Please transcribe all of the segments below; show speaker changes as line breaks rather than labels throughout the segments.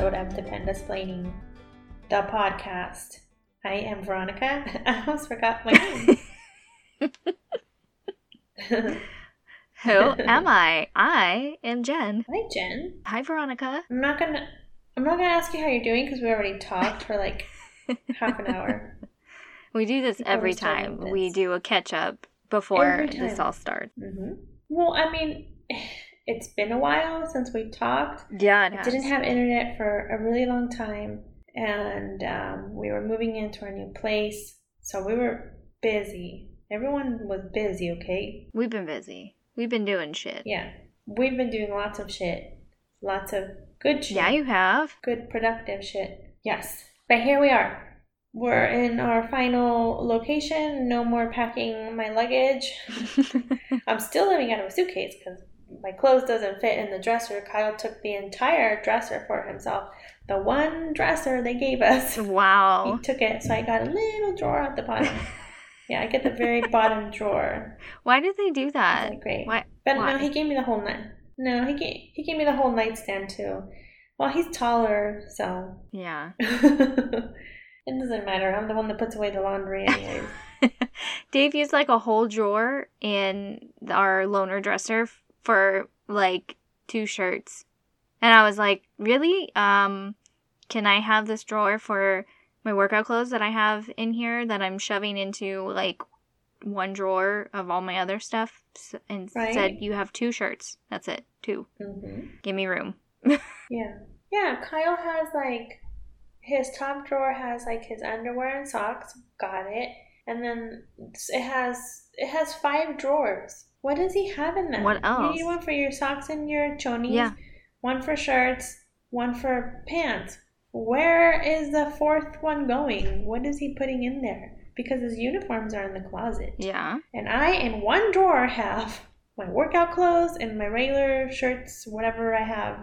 episode of Depend Explaining, the podcast. I am Veronica. I almost forgot my name.
Who am I? I am Jen.
Hi, Jen.
Hi, Veronica.
I'm not gonna. I'm not gonna ask you how you're doing because we already talked for like half an hour.
We do this
Before
every time. We do a catch up before this all starts.
hmm Well, I mean, it's been a while since we talked.
Yeah, it
didn't have internet for a really long time, and um, we were moving into our new place, so we were busy. Everyone was busy, okay?
We've been busy. We've been doing shit.
Yeah, we've been doing lots of shit, lots of good shit,
Yeah, you have.
good productive shit. Yes, but here we are. We're in our final location. No more packing my luggage. I'm still living out of a suitcase because my clothes doesn't fit in the dresser. Kyle took the entire dresser for himself. The one dresser they gave us,
Wow.
he took it. So I got a little drawer at the bottom. Yeah, I get the very bottom drawer.
Why did they do that?
Really great.
Why?
But
Why?
no, he gave me the whole night. No, he gave he gave me the whole nightstand too. Well, he's taller, so
Yeah.
it doesn't matter. I'm the one that puts away the laundry, anyways.
Dave used like a whole drawer in our loaner dresser for like two shirts. And I was like, really? Um, can I have this drawer for my workout clothes that I have in here that I'm shoving into like one drawer of all my other stuff? And
Right.
said, you have two shirts. That's it. Two.
hmm
Give me room.
Yeah. Yeah, Kyle has like his top drawer has like his underwear and socks. Got it. And then it has it has five drawers. What does he have in them?
What else?
You need one for your socks and your chonies.
Yeah.
One for shirts. One for pants. Where is the fourth one going? What is he putting in there? Because his uniforms are in the closet.
Yeah.
And I, in one drawer, have my workout clothes and my regular shirts, whatever I have,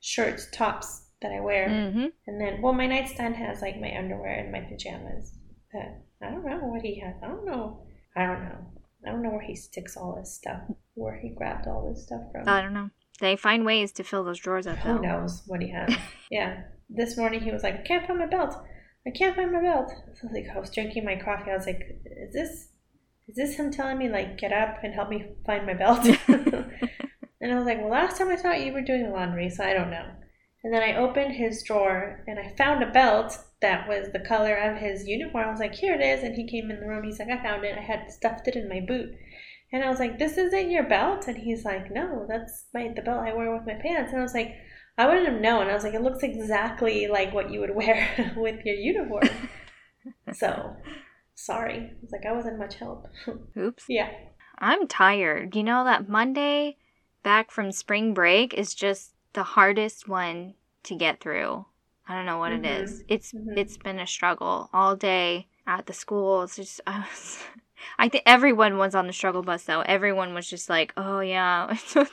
shirts, tops that I wear.
Mm-hmm.
And then, well, my nightstand has like my underwear and my pajamas. But I don't know what he has. I don't know. I don't know. I don't know where he sticks all his stuff, where he grabbed all this stuff from.
I don't know. They find ways to fill those drawers up
Who
though.
knows what he has? yeah. This morning he was like, I can't find my belt. I can't find my belt. So like I was drinking my coffee. I was like, is this is this him telling me like get up and help me find my belt? and I was like, well, last time I thought you were doing laundry, so I don't know. And then I opened his drawer and I found a belt that was the color of his uniform. I was like, here it is. And he came in the room. He's like, I found it. I had stuffed it in my boot. And I was like, this isn't your belt? And he's like, no, that's my the belt I wear with my pants. And I was like, I wouldn't have known. I was like, it looks exactly like what you would wear with your uniform. so, sorry. I was like, I wasn't much help.
Oops.
yeah.
I'm tired. You know that Monday back from spring break is just the hardest one to get through. I don't know what it
Mhm.
is. It's
Mhm.
it's been a struggle all day at the school. It's just I was I think everyone was on the struggle bus though. Everyone was just like, "Oh yeah, I'm so,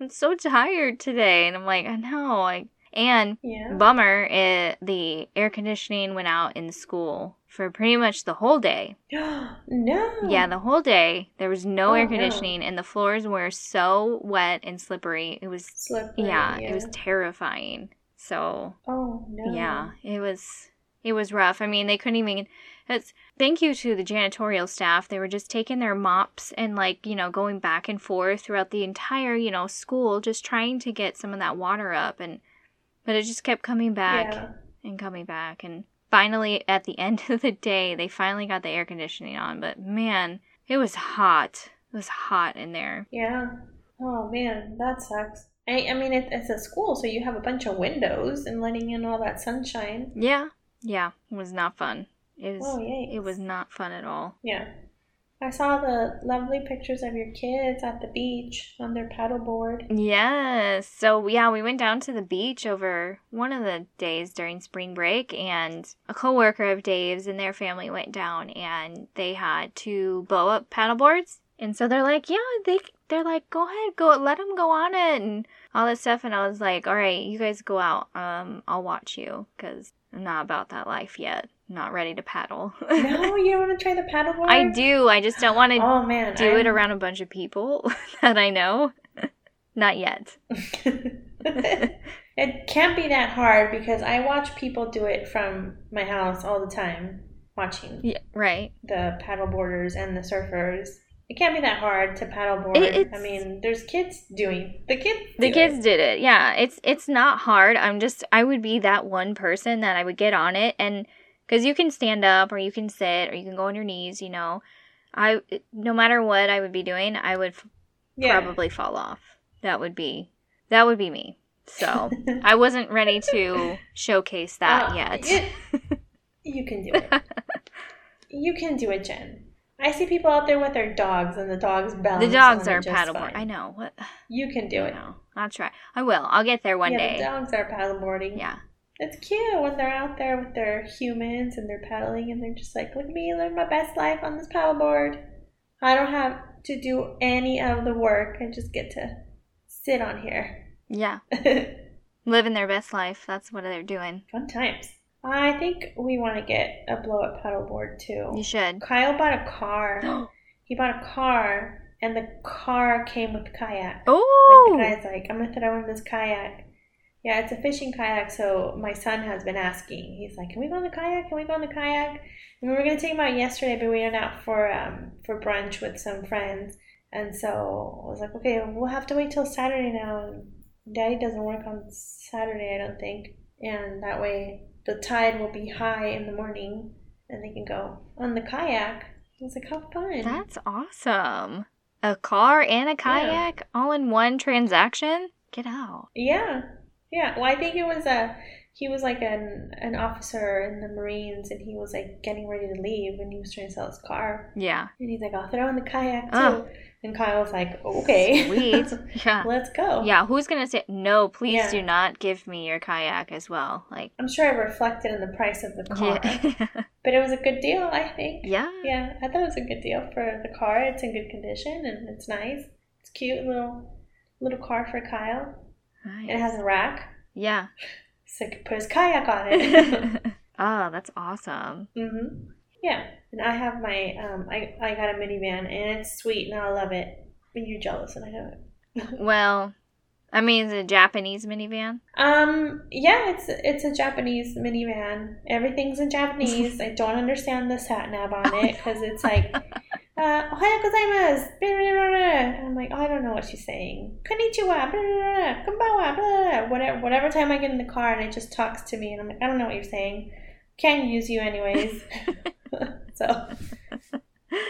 I'm so tired today," and I'm like, "I know." Like, and
Yeah.
bummer, it, the air conditioning went out in the school for pretty much the whole day.
no.
Yeah, the whole day there was no
Oh,
air
no.
conditioning, and the floors were so wet and slippery. It was
Slippery,
yeah, it was terrifying. So
oh, no.
yeah, it was it was rough. I mean, they couldn't even. It's thank you to the janitorial staff. They were just taking their mops and like you know going back and forth throughout the entire you know school, just trying to get some of that water up, and but it just kept coming back
Yeah.
and coming back and finally at the end of the day they finally got the air conditioning on but man it was hot it was hot in there
Yeah. Oh man, that sucks. I, I mean, it, it's a school, so you have a bunch of windows and letting in all that sunshine.
yeah yeah it was not fun it was
Oh,
it was not fun at all
Yeah. I saw the lovely pictures of your kids at the beach on their paddleboard.
yes so yeah we went down to the beach over one of the days during spring break and a coworker of dave's and their family went down and they had to blow up paddleboards and so they're like yeah they they're like go ahead go let them go on it and all this stuff and i was like all right you guys go out um i'll watch you because i'm not about that life yet I'm not ready to paddle
No, you don't want to try the paddleboard?
i do i just don't want to
Oh man,
do it
I'm-
around a bunch of people that i know not yet
It can't be that hard because I watch people do it from my house all the time, watching
Yeah, right.
the paddle boarders and the surfers. It can't be that hard to paddleboard.
It-
I mean, there's kids doing the kids.
The kids
it.
did it. Yeah, it's it's not hard. I'm just I would be that one person that I would get on it and cuz you can stand up or you can sit or you can go on your knees, you know. I no matter what I would be doing, I would f-
Yeah.
probably fall off. That would be that would be me. So, I wasn't ready to showcase that
Uh,
yet.
it- you can do it. you can do it, Jen. I see people out there with their dogs, and the dogs balance.
the dogs are
just
paddleboard. I know. What?
You can do
I
it.
know. I'll try. I will. I'll get there one
yeah,
day.
the dogs are paddleboarding.
Yeah.
It's cute when they're out there with their humans and they're paddling and they're just like, look at me, live my best life on this paddleboard. I don't have to do any of the work. I just get to sit on here.
Yeah. Living their best life. That's what they're doing.
Fun times. I think we want to get a blow up paddleboard too.
You should.
Kyle bought a car. he bought a car and the car came with kayak. Like the
Oh.
guy's like, I'm gonna throw in this kayak. Yeah, it's a fishing kayak, so my son has been asking. He's like, Can we go on the kayak? Can we go on the kayak? And we were gonna take him out yesterday, but we went out for um for brunch with some friends. And so I was like, Okay, we'll have to wait till Saturday now. Daddy doesn't work on Saturday, I don't think. And that way the tide will be high in the morning and they can go on the kayak. I was like, How fun.
That's awesome. A car and a kayak all in one transaction? Get out.
Yeah, yeah. Well, I think it was a he was like an an officer in the Marines, and he was like getting ready to leave, and he was trying to sell his car,
Yeah.
and he's like, "I'll throw in the kayak too."
Oh.
And Kyle was like, "Okay,
Sweet. Yeah.
let's go."
Yeah, who's gonna say no? Please
Yeah.
do not give me your kayak as well. Like,
I'm sure I reflected in the price of the car,
yeah,
but it was a good deal, I think.
yeah,
Yeah, I thought it was a good deal for the car. It's in good condition and it's nice. It's cute little little car for Kyle. It has a rack,
yeah.
so he could put his kayak on it.
oh, that's awesome.
hmm Yeah, and I have my um, I I got a minivan and it's sweet and I love it. But you're jealous and I know it.
Well, I mean, it's a Japanese minivan.
Um, yeah, it's it's a Japanese minivan. Everything's in Japanese. I don't understand the sat nav on it because it's like, uh, "Ohayou gozaimasu." I'm like, oh, I don't know what she's saying. Konnichiwa. Blah. Whatever, whatever time I get in the car and it just talks to me and I'm like, I don't know what you're saying. Can't use you anyways. so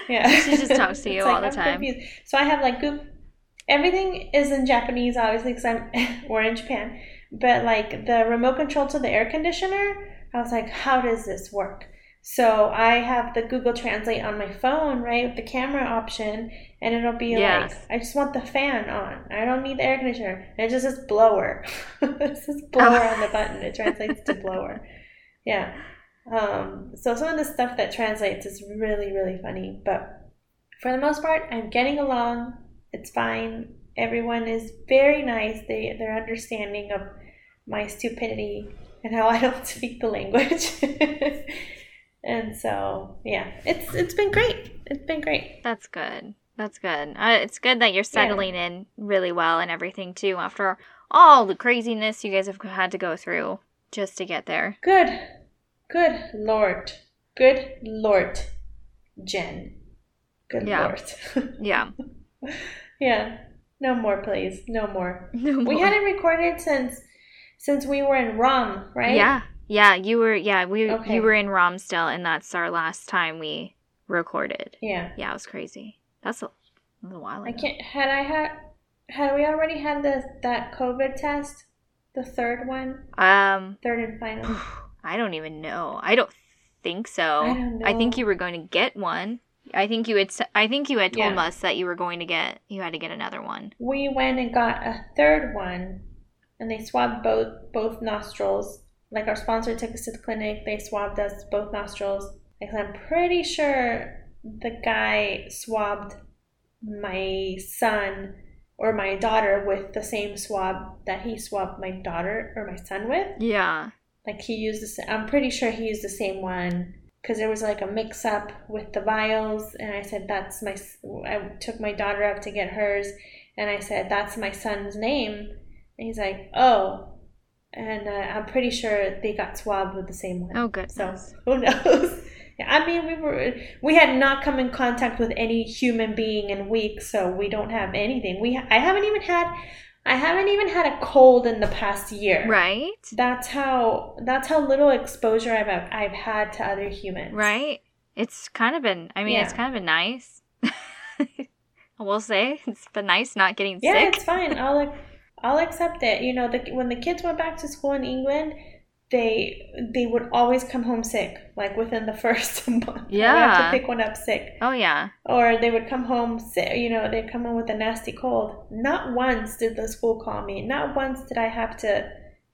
yeah,
She just talks to you all the
I'm
time.
confused. So I have like Google. Everything is in Japanese, obviously, because I'm we're in Japan. But like the remote control to the air conditioner, I was like, how does this work? So I have the Google Translate on my phone, right, with the camera option, and it'll be
Yes.
like, I just want the fan on. I don't need the air conditioner. And it just says blower. it says blower on the button. It translates to blower. Yeah. Um, so some of the stuff that translates is really, really funny. But for the most part, I'm getting along. It's fine. Everyone is very nice. They they're understanding of my stupidity and how I don't speak the language. and so yeah, it's it's been great. It's been great.
That's good. That's good. Uh, it's good that you're settling in really well and everything too after all the craziness you guys have had to go through just to get there.
Good. Good Lord. Good Lord. Jen. Good
Yeah.
Lord.
Yeah.
yeah. No more, please. No more.
No
We hadn't recorded since since we were in Rum, right?
Yeah. Yeah, you were yeah, we
Okay.
you were in Rom still and that's our last time we recorded.
Yeah.
Yeah, it was crazy. That's a, a while ago.
I can't had I had had we already had the that COVID test? The third one?
Um
Third and final.
I don't even know. I don't think so.
I
I think you were going to get one. I think you had. I think you had told
Yeah.
us that you were going to get. You had to get another one.
we went and got a third one and they swabbed both both nostrils. Like our sponsor took us to the clinic, they swabbed us both nostrils. Because I'm pretty sure the guy swabbed my son or my daughter with the same swab that he swabbed my daughter or my son with.
Yeah.
Like he used the I'm pretty sure he used the same one because there was like a mix up with the vials, and I said that's my. I took my daughter up to get hers, and I said that's my son's name, and he's like, oh, and uh, I'm pretty sure they got swabbed with the same one.
Oh, good.
So who knows? I mean, we were we had not come in contact with any human being in weeks, so we don't have anything. We I haven't even had I haven't even had a cold in the past year.
Right.
That's how that's how little exposure I've I've had to other humans.
Right. It's kind of been. I mean, it's kind of been nice. I will say it's been nice not getting
Yeah,
sick.
it's fine. I'll I'll accept it. You know, the, when the kids went back to school in England, they they would always come home sick, like within the first month. I would have to pick one up sick,
Oh yeah.
or they would come home sick. You know, they'd come home with a nasty cold. Not once did the school call me. Not once did I have to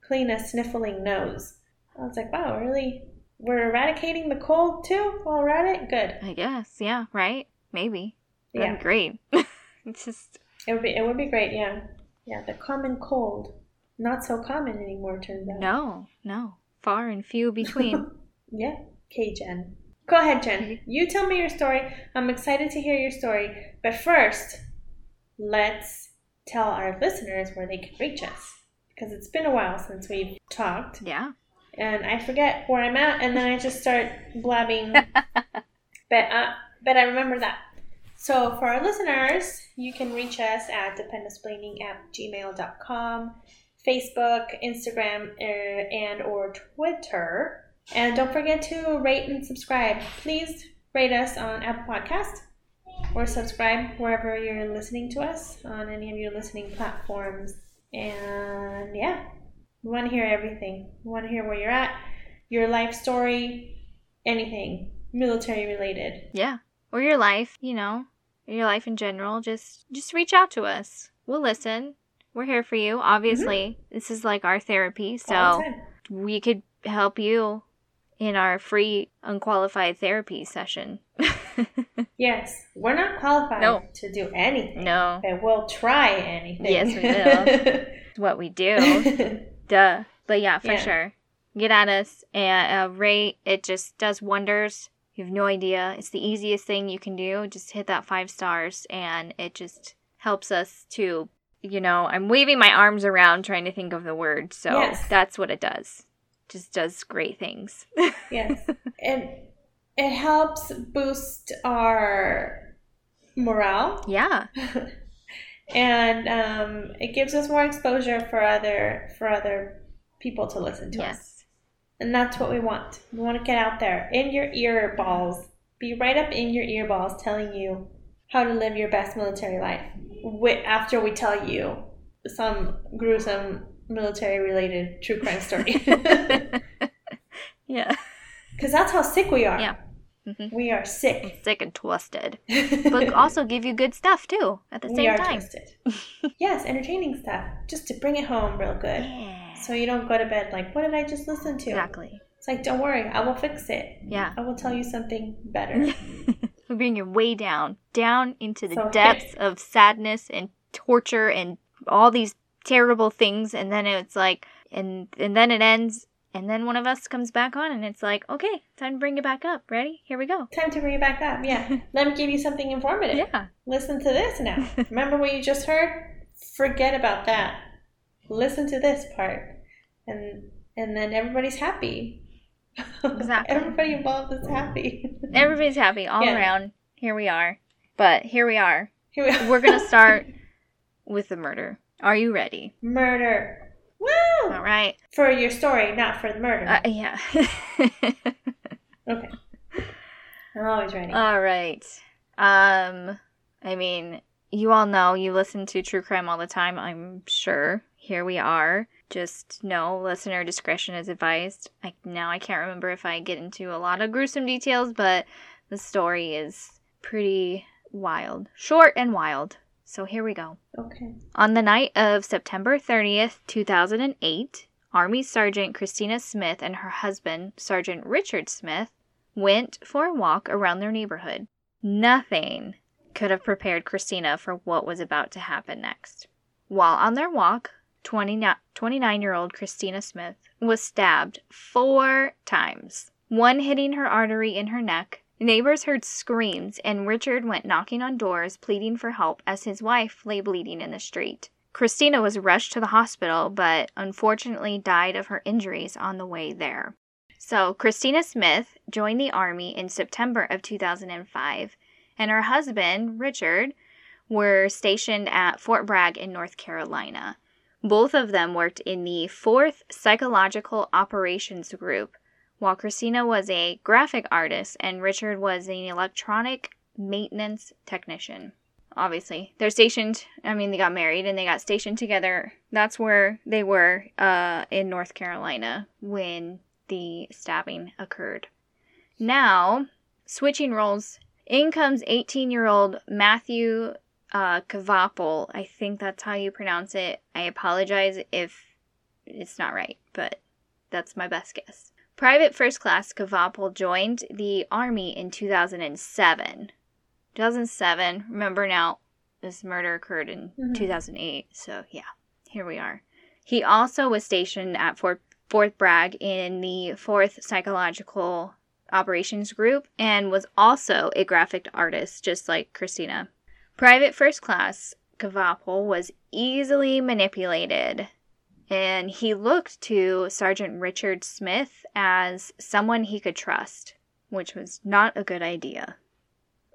clean a sniffling nose. I was like, wow, really? We're eradicating the cold too while we're at it. Good.
I guess. Yeah. Right. Maybe. That'd
Yeah.
great. it's just.
It would be it would be great, yeah. Yeah, the common cold. Not so common anymore, turns out.
No. No. Far and few between.
yeah. Okay, Jen. Go ahead, Jen. You tell me your story. I'm excited to hear your story. But first, let's tell our listeners where they can reach us. Because it's been a while since we've talked.
yeah.
And I forget where I'm at, and then I just start blabbing. but, uh, but I remember that. So for our listeners, you can reach us at dependenceplaining at gmail.com, Facebook, Instagram, uh, and or Twitter. And don't forget to rate and subscribe. Please rate us on Apple Podcast or subscribe wherever you're listening to us on any of your listening platforms. And yeah, we want to hear everything. We want to hear where you're at, your life story, anything military related.
Yeah. Or your life. You know. Your life in general. Just just reach out to us. We'll listen. We're here for you. Obviously, this is like our therapy, so we could help you in our free unqualified therapy session.
Yes, we're not qualified
No.
to do anything.
no,
But we'll try anything.
Yes, we it's what we do.
will.
Duh. But yeah, for
Yeah.
sure. Get at us and uh, rate. It just does wonders. You have no idea. It's the easiest thing you can do. Just hit that five stars, and it just helps us to, you know, I'm waving my arms around trying to think of the word. So
Yes.
that's what it does. Just does great things.
yes. It, it helps boost our morale.
yeah.
and um, it gives us more exposure for other for other people to listen to us. And that's what we want. We want to get out there in your ear balls, be right up in your ear balls, telling you how to live your best military life. After we tell you some gruesome military related true crime story,
yeah.
because that's how sick we are.
Yeah. Mhm.
We are sick,
Sick and twisted. But also give you good stuff too at the
we
same
are
time.
twisted. yes, entertaining stuff, just to bring it home real good.
Yeah.
So you don't go to bed like, what did I just listen to?
Exactly.
It's like, don't worry, I will fix it.
Yeah.
I will tell you something better.
we bring you way down, down into the
So-
depths of sadness and torture and all these terrible things, and then it's like, and and then it ends, and then one of us comes back on, and it's like, okay, time to bring it back up. Ready? Here we go.
Time to bring it back up. Yeah. Let me give you something informative.
Yeah.
Listen to this now. Remember what you just heard? Forget about that. Listen to this part. And and then everybody's happy.
Exactly.
Everybody involved is happy.
Everybody's happy all
Yeah.
around. Here we are. But here we are.
Here we are.
We're gonna start with the murder. Are you ready?
murder. Woo!
All right.
For your story, not for the murder.
Uh, yeah.
okay. I'm always ready.
All right. Um, I mean, you all know you listen to true crime all the time, I'm sure. Here we are. Just no listener discretion is advised. I, now I can't remember if I get into a lot of gruesome details, but the story is pretty wild. Short and wild. So here we go.
okay.
On the night of September 30th, 2008, Army Sergeant Christina Smith and her husband, Sergeant Richard Smith, went for a walk around their neighborhood. Nothing could have prepared Christina for what was about to happen next. While on their walk, 29 year old Christina Smith was stabbed four times, one hitting her artery in her neck. Neighbors heard screams, and Richard went knocking on doors, pleading for help as his wife lay bleeding in the street. Christina was rushed to the hospital, but unfortunately died of her injuries on the way there. So, Christina Smith joined the Army in September of 2005, and her husband, Richard, were stationed at Fort Bragg in North Carolina. Both of them worked in the 4th Psychological Operations Group, while Christina was a graphic artist and Richard was an electronic maintenance technician. Obviously, they're stationed, I mean, they got married and they got stationed together. That's where they were uh, in North Carolina when the stabbing occurred. Now, switching roles, in comes 18 year old Matthew uh. I think that's how you pronounce it. I apologize if it's not right, but that's my best guess. Private First Class Kvapil joined the Army in 2007. 2007, remember now, this murder occurred in mm-hmm. 2008, so yeah, here we are. He also was stationed at Fort, Fort Bragg in the 4th Psychological Operations Group and was also a graphic artist, just like Christina. Private First Class Kvapil was easily manipulated, and he looked to Sergeant Richard Smith as someone he could trust, which was not a good idea.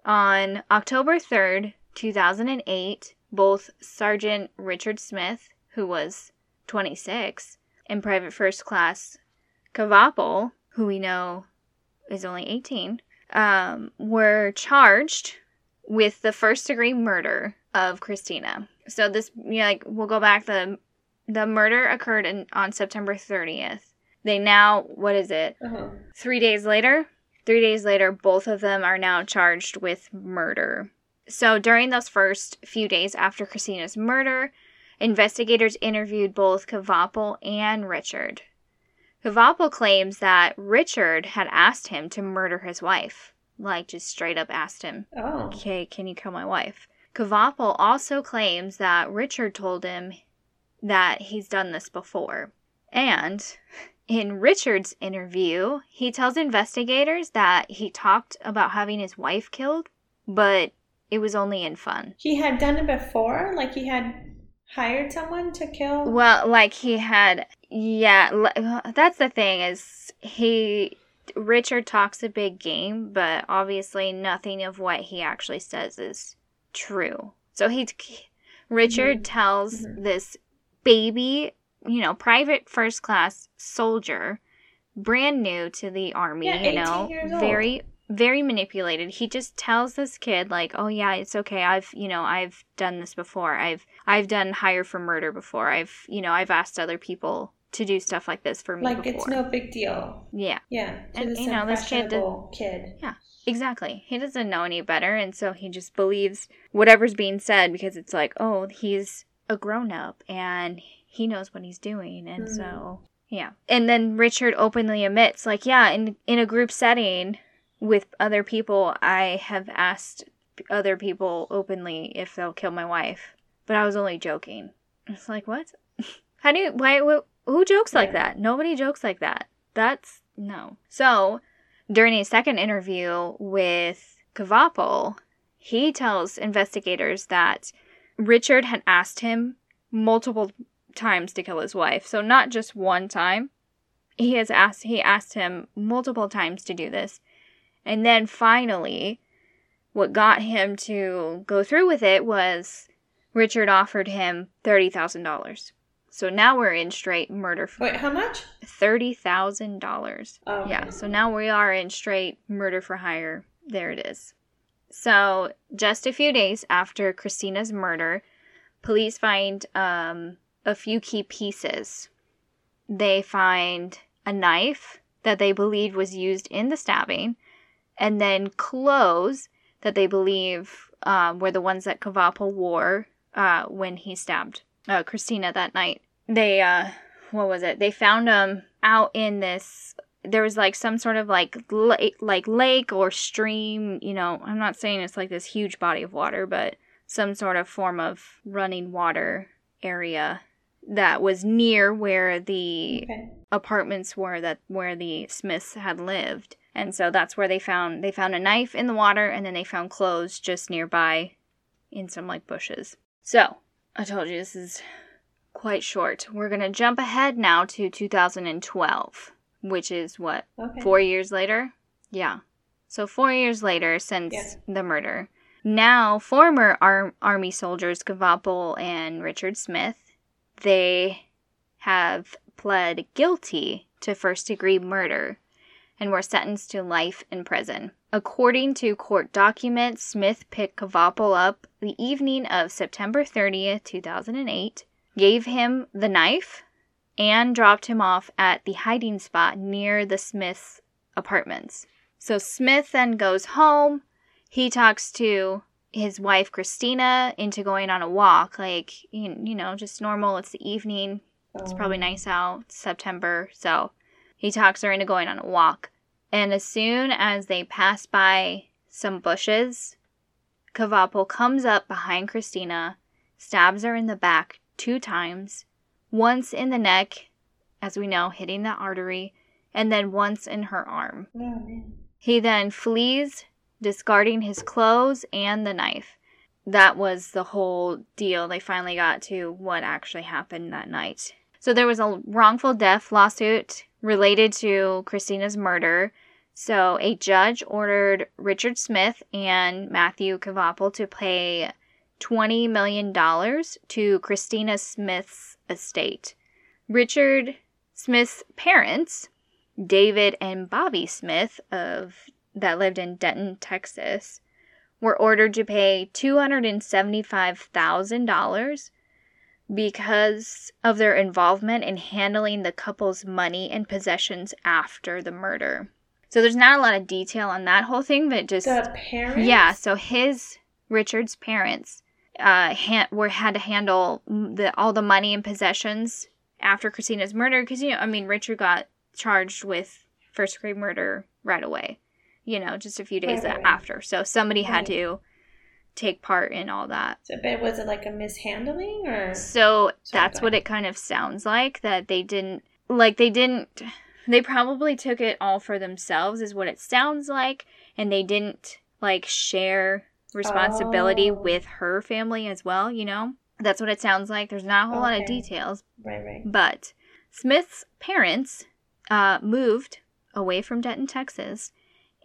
On October 3rd, 2008, both Sergeant Richard Smith, who was 26, and Private First Class Kvapil, who we know is only 18, um, were charged with the first degree murder of Christina. So this, you know, like we'll go back. the The murder occurred in, on September 30th. They now, what is it? Uh-huh. Three days later. Three days later, both of them are now charged with murder. So during those first few days after Christina's murder, investigators interviewed both Kvapil and Richard. Kvapil claims that Richard had asked him to murder his wife like just straight up asked him,
oh.
"Okay, can you kill my wife?" Kvapil also claims that Richard told him that he's done this before. And in Richard's interview, he tells investigators that he talked about having his wife killed, but it was only in fun.
He had done it before? Like he had hired someone to kill?
Well, like he had yeah, that's the thing is he Richard talks a big game, but obviously nothing of what he actually says is true. So he, Richard mm-hmm. tells mm-hmm. this baby, you know, private first class soldier, brand new to the army,
yeah,
you know, very very manipulated. He just tells this kid like, "Oh yeah, it's okay. I've, you know, I've done this before. I've I've done hire for murder before. I've, you know, I've asked other people to do stuff like this for me.
Like
before.
it's no big deal.
Yeah.
Yeah.
And you know, this kid, did,
kid.
Yeah. Exactly. He doesn't know any better, and so he just believes whatever's being said because it's like, oh, he's a grown up and he knows what he's doing, and mm. so yeah. And then Richard openly admits, like, yeah, in in a group setting with other people, I have asked other people openly if they'll kill my wife, but I was only joking. It's like, what? How do you why what, who jokes like that? Nobody jokes like that. That's no. So, during a second interview with Kvapil, he tells investigators that Richard had asked him multiple times to kill his wife. So not just one time. He has asked he asked him multiple times to do this. And then finally what got him to go through with it was Richard offered him $30,000. So now we're in straight murder.
For Wait, how much?
Thirty thousand dollars.
Oh.
Yeah. So now we are in straight murder for hire. There it is. So just a few days after Christina's murder, police find um, a few key pieces. They find a knife that they believe was used in the stabbing, and then clothes that they believe um, were the ones that Kvapil wore uh, when he stabbed uh, Christina that night they uh what was it? They found them out in this there was like some sort of like lake, like lake or stream, you know, I'm not saying it's like this huge body of water, but some sort of form of running water area that was near where the okay. apartments were that where the Smiths had lived. And so that's where they found they found a knife in the water and then they found clothes just nearby in some like bushes. So, I told you this is quite short. We're going to jump ahead now to 2012, which is what,
Okay.
four years later? Yeah. So, four years later since the murder. Now, former Ar- Army soldiers Kvapil and Richard Smith, they have pled guilty to first degree murder and were sentenced to life in prison. According to court documents, Smith picked Kvapil up the evening of September 30th, 2008, gave him the knife, and dropped him off at the hiding spot near the Smith's apartments. So Smith then goes home. He talks to his wife Christina into going on a walk, like, you know, just normal. It's the evening. It's probably
Um,
nice out, September. So he talks her into going on a walk. And as soon as they pass by some bushes, Kvapil comes up behind Christina, stabs her in the back two times, once in the neck, as we know, hitting the artery, and then once in her arm.
Oh.
He then flees, discarding his clothes and the knife. That was the whole deal. They finally got to what actually happened that night. So there was a wrongful death lawsuit related to Christina's murder. So a judge ordered Richard Smith and Matthew Kvapil to pay $20 million to Christina Smith's estate. Richard Smith's parents David and Bobby Smith of that lived in Denton, Texas, were ordered to pay $275,000 because of their involvement in handling the couple's money and possessions after the murder. So there's not a lot of detail on that whole thing, but just
The parents?
yeah, so his Richard's parents uh ha- were had to handle the all the money and possessions after Christina's murder because you know I mean Richard got charged with first degree murder right away, you know, just a few days
Right, right, right.
after. So somebody had to take part in all that.
So, but was it like a mishandling or?
So that's what it kind of sounds like that they didn't like they didn't they probably took it all for themselves is what it sounds like and they didn't like share responsibility
Oh.
with her family as well, you know? That's what it sounds like. There's not a whole lot of details,
Right, right.
but Smith's parents uh, moved away from Denton, Texas,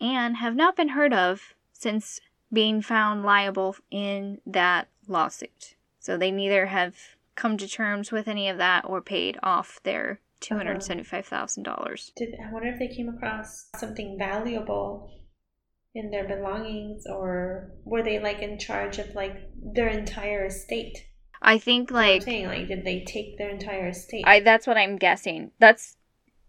and have not been heard of since being found liable in that lawsuit. So they neither have come to terms with any of that or paid off their Uh-huh. $275,000.
Did I wonder if they came across something valuable in their belongings, or were they like in charge of like their entire estate?
I think
I'm
like
saying like, did they take their entire estate?
I that's what I'm guessing. That's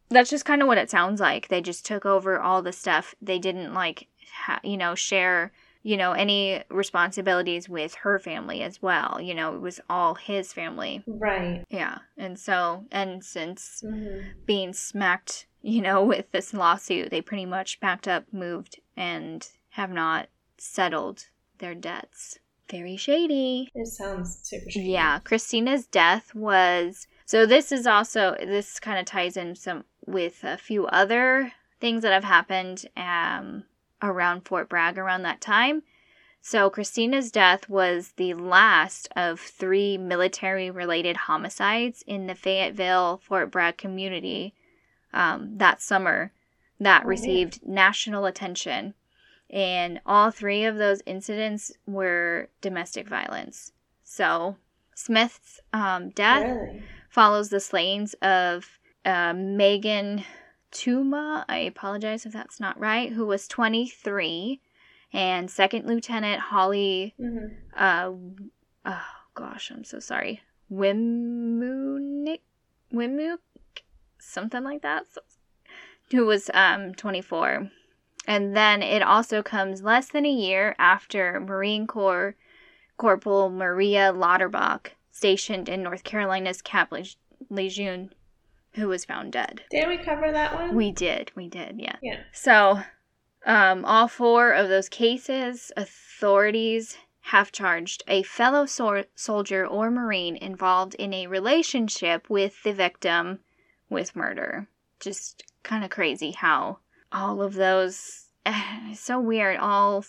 that's just kind of what it sounds like. They just took over all the stuff. They didn't like ha- you know share you know any responsibilities with her family as well. You know, it was all his family.
right.
Yeah. And so and since
hmm
being smacked, you know, with this lawsuit, they pretty much packed up, moved and have not settled their debts. Very shady.
It sounds super. shady.
Yeah, Christina's death was so this is also this kind of ties in some with a few other things that have happened um around Fort Bragg around that time. So Christina's death was the last of three military related homicides in the Fayetteville Fort Bragg community um, that summer that
Oh,
received national attention. And all three of those incidents were domestic violence. So Smith's um, death
Really?
follows the slayings of uh, Megan Tuma. I apologize if that's not right. Who was 23, and Second Lieutenant Holly.
hmm
Uh, oh gosh, I'm so sorry. Wimunik, Wimuk, something like that. So- who was um 24, and then it also comes less than a year after Marine Corps Corporal Maria Lauterbach, stationed in North Carolina's Camp Lejeune, who was found dead.
Didn't we cover that one?
We did, we did, yeah.
Yeah.
So, um, all four of those cases, authorities have charged a fellow soldier or Marine involved in a relationship with the victim with murder. Just kind of crazy how all of those. It's so weird. All,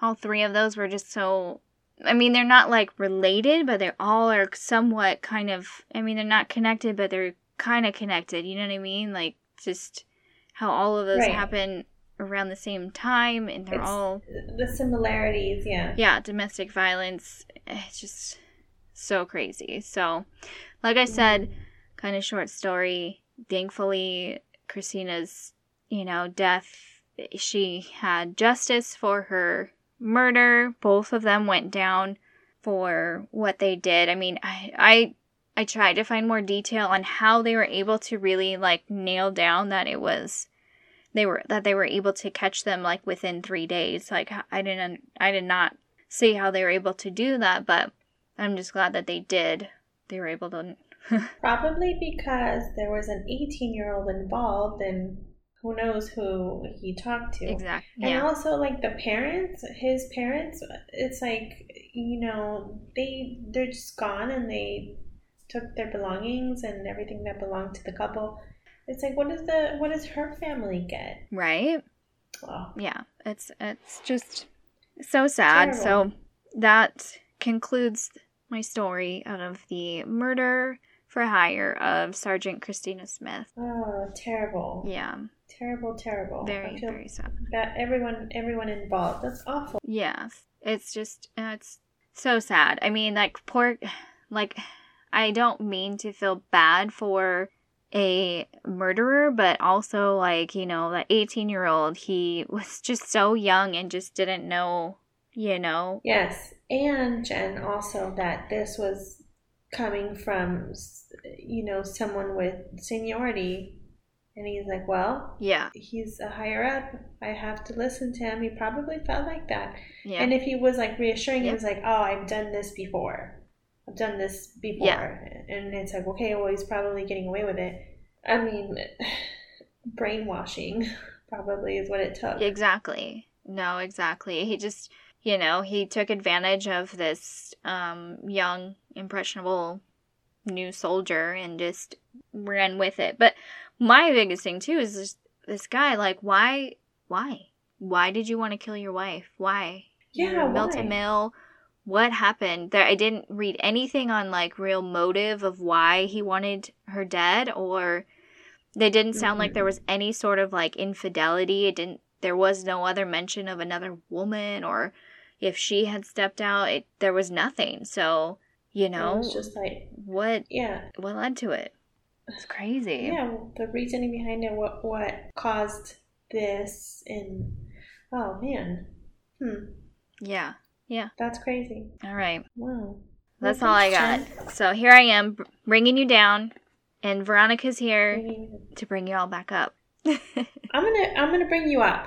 all three of those were just so I mean, they're not like related, but they all are somewhat kind of. I mean, they're not connected, but they're kind of connected. You know what I mean? Like just how all of those
Right.
happen around the same time, and they're
It's-
all
The similarities, yeah.
yeah, domestic violence. Eh, it's just so crazy. So, like I said, mm-hmm. kind of short story. Thankfully, Christina's, you know, death, eh, she had justice for her murder. Both of them went down for what they did. I mean, I I I tried to find more detail on how they were able to really like nail down that it was they were that they were able to catch them like within 3 days. Like I didn't I did not see how they were able to do that, but I'm just glad that they did. They were able to
Probably because there was an 18 year old involved, and who knows who he talked to.
exactly.
And
Yeah.
also, like the parents, his parents, it's like you know they they're just gone, and they took their belongings and everything that belonged to the couple. It's like, what does the what does her family get?
Right?
Oh,
yeah it's it's just so sad so that concludes my story out of the murder for hire of sergeant christina smith
oh, terrible,
yeah
terrible, terrible.
Very very sad
that everyone everyone involved. That's awful.
yes it's just it's so sad i mean like poor like i don't mean to feel bad for a murderer but also like you know that 18 year old he was just so young and just didn't know you know
Yes, and Jen also that this was coming from you know someone with seniority, and he's like, well,
yeah
he's a higher up. I have to listen to him. He probably felt like that.
yeah
And if he was like reassuring, he was like, oh, I've done this before. I've done this before.
Yeah.
And it's like, okay, well, he's probably getting away with it. I mean, brainwashing probably is what it took.
Exactly. No, exactly. He just, you know, he took advantage of this um, young, impressionable new soldier and just ran with it. But my biggest thing too is this, this guy. Like, why? Why? Why did you want to kill your wife? Why?
Yeah,
You're
why?
Mill. What happened? There, I didn't read anything on like real motive of why he wanted her dead, or they didn't sound like there was any sort of like infidelity. It didn't. There was no other mention of another woman, or if she had stepped out. It there was nothing. So you
It
know
was just like,
what
yeah,
what led to it? It's crazy.
yeah, the reasoning behind it, what what caused this, and oh man, hmm,
Yeah.
That's crazy.
All right.
Wow,
That's all I got. So here I am, bringing you down, and Veronica's here to bring you all back up.
I'm gonna I'm gonna bring you up.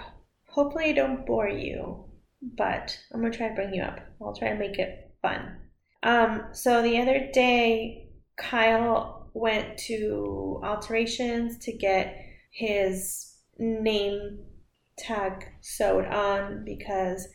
Hopefully, I don't bore you, but I'm gonna try to bring you up. I'll try to make it fun. Um, so the other day, Kyle went to alterations to get his name tag sewed on because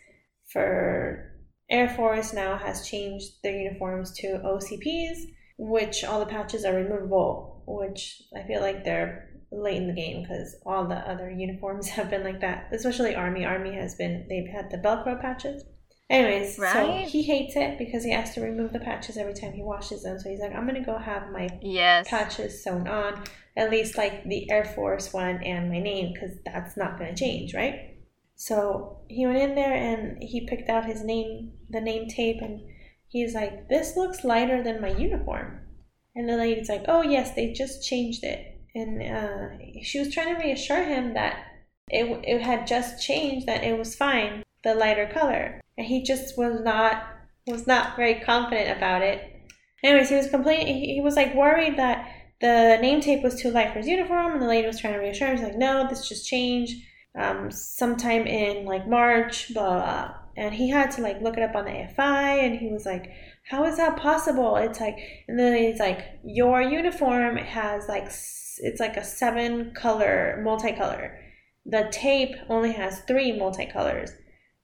for Air Force now has changed their uniforms to OCPs, which all the patches are removable, which I feel like they're late in the game because all the other uniforms have been like that, especially Army. Army has been, they've had the Velcro patches. Anyways,
Right.
so he hates it because he has to remove the patches every time he washes them. So he's like, I'm gonna go have my
Yes.
patches sewn on, at least like the Air Force one and my name, because that's not going to change, right? So he went in there and he picked out his name, the name tape, and he's like, This looks lighter than my uniform. And the lady's like, Oh, yes, they just changed it. And uh, she was trying to reassure him that it, it had just changed, that it was fine, the lighter color. And he just was not was not very confident about it. Anyways, he was complaining. He was like worried that the name tape was too light for his uniform, and the lady was trying to reassure him. He's like, "No, this just changed um, sometime in like March, blah, blah blah." And he had to like look it up on the AFI, and he was like, "How is that possible?" It's like, and then he's like, "Your uniform has like it's like a seven color multicolor. The tape only has three multicolors."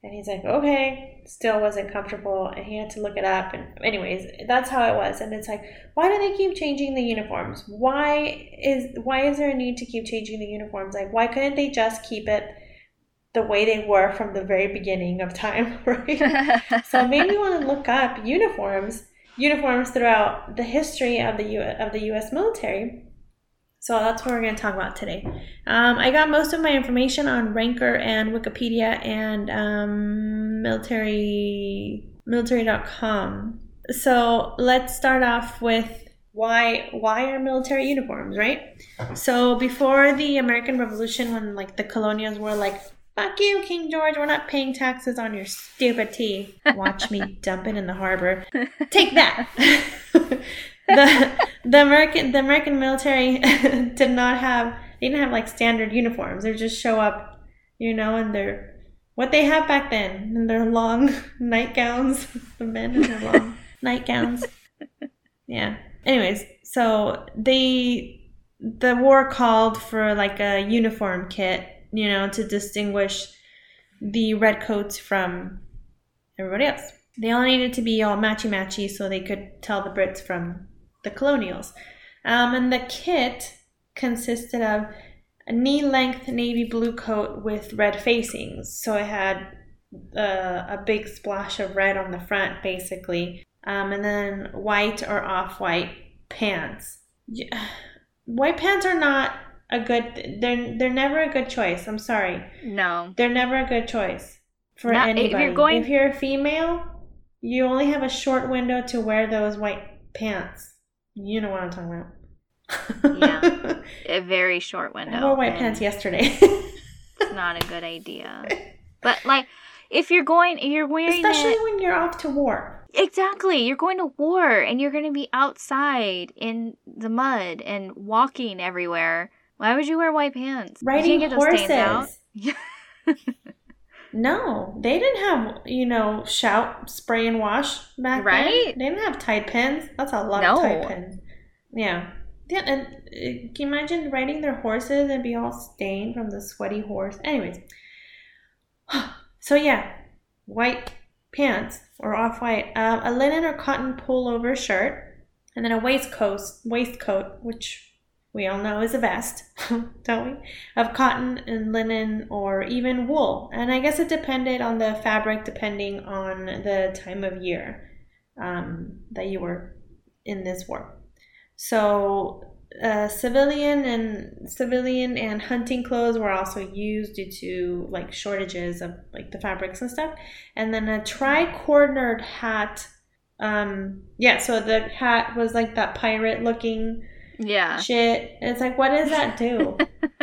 And he's like, okay, still wasn't comfortable, and he had to look it up. And anyways, that's how it was. And it's like, why do they keep changing the uniforms? Why is why is there a need to keep changing the uniforms? Like, why couldn't they just keep it the way they were from the very beginning of time, right? so maybe you want to look up uniforms, uniforms throughout the history of the U- of the U.S. military. So that's what we're going to talk about today. Um, I got most of my information on Ranker and Wikipedia and um, military military.com. So let's start off with why why are military uniforms, right? So before the American Revolution, when like the colonials were like, "Fuck you, King George, we're not paying taxes on your stupid tea." Watch me dump it in the harbor. Take that. the the American the American military did not have they didn't have like standard uniforms. They just show up, you know, and they're what they have back then in their long nightgowns. The men in their long nightgowns. Yeah. Anyways, so they the war called for like a uniform kit, you know, to distinguish the redcoats from everybody else. They all needed to be all matchy matchy so they could tell the Brits from the colonials. Um, and the kit consisted of a knee length navy blue coat with red facings. So it had uh, a big splash of red on the front, basically. Um, and then white or off white pants. Yeah. White pants are not a good. They're they're never a good choice. I'm sorry.
No,
They're never a good choice for
Not- if
anybody.
you're going-
if you're a female, you only have a short window to wear those white pants. You know what I'm talking about.
Yeah. a very short window.
I wore white pants yesterday.
It's not a good idea. But like, if you're going, you're wearing
Especially
it.
when you're off to war.
Exactly. You're going to war and you're going to be outside in the mud and walking everywhere. Why would you wear white pants? You
Riding
can't get those stains out.
horses. No, they didn't have, you know, shout, spray, and wash back
Right?
then. They didn't have Tide pens. That's a lot
No.
of Tide pens. Yeah. Yeah, and uh, can you imagine riding their horses and be all stained from the sweaty horse? Anyways. So, yeah, white pants or off white, um, a linen or cotton pullover shirt, and then a waistcoat, waistcoat, which we all know is a vest, don't we? Of cotton and linen or even wool. And I guess it depended on the fabric depending on the time of year um, that you were in this war. So uh, civilian and civilian and hunting clothes were also used due to like shortages of like the fabrics and stuff. And then a tri-cornered hat. Um, yeah, so the hat was like that pirate looking
Yeah.
shit. And it's like, what does that do?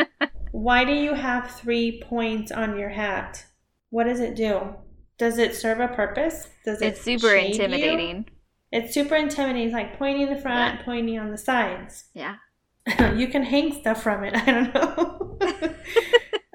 Why do you have three points on your hat? What does it do? Does it serve a purpose? Does it
It's super
shade you?
intimidating.
It's super intimidating. It's like pointing in the front,
Yeah.
pointing on the sides.
Yeah.
you can hang stuff from it. I don't know.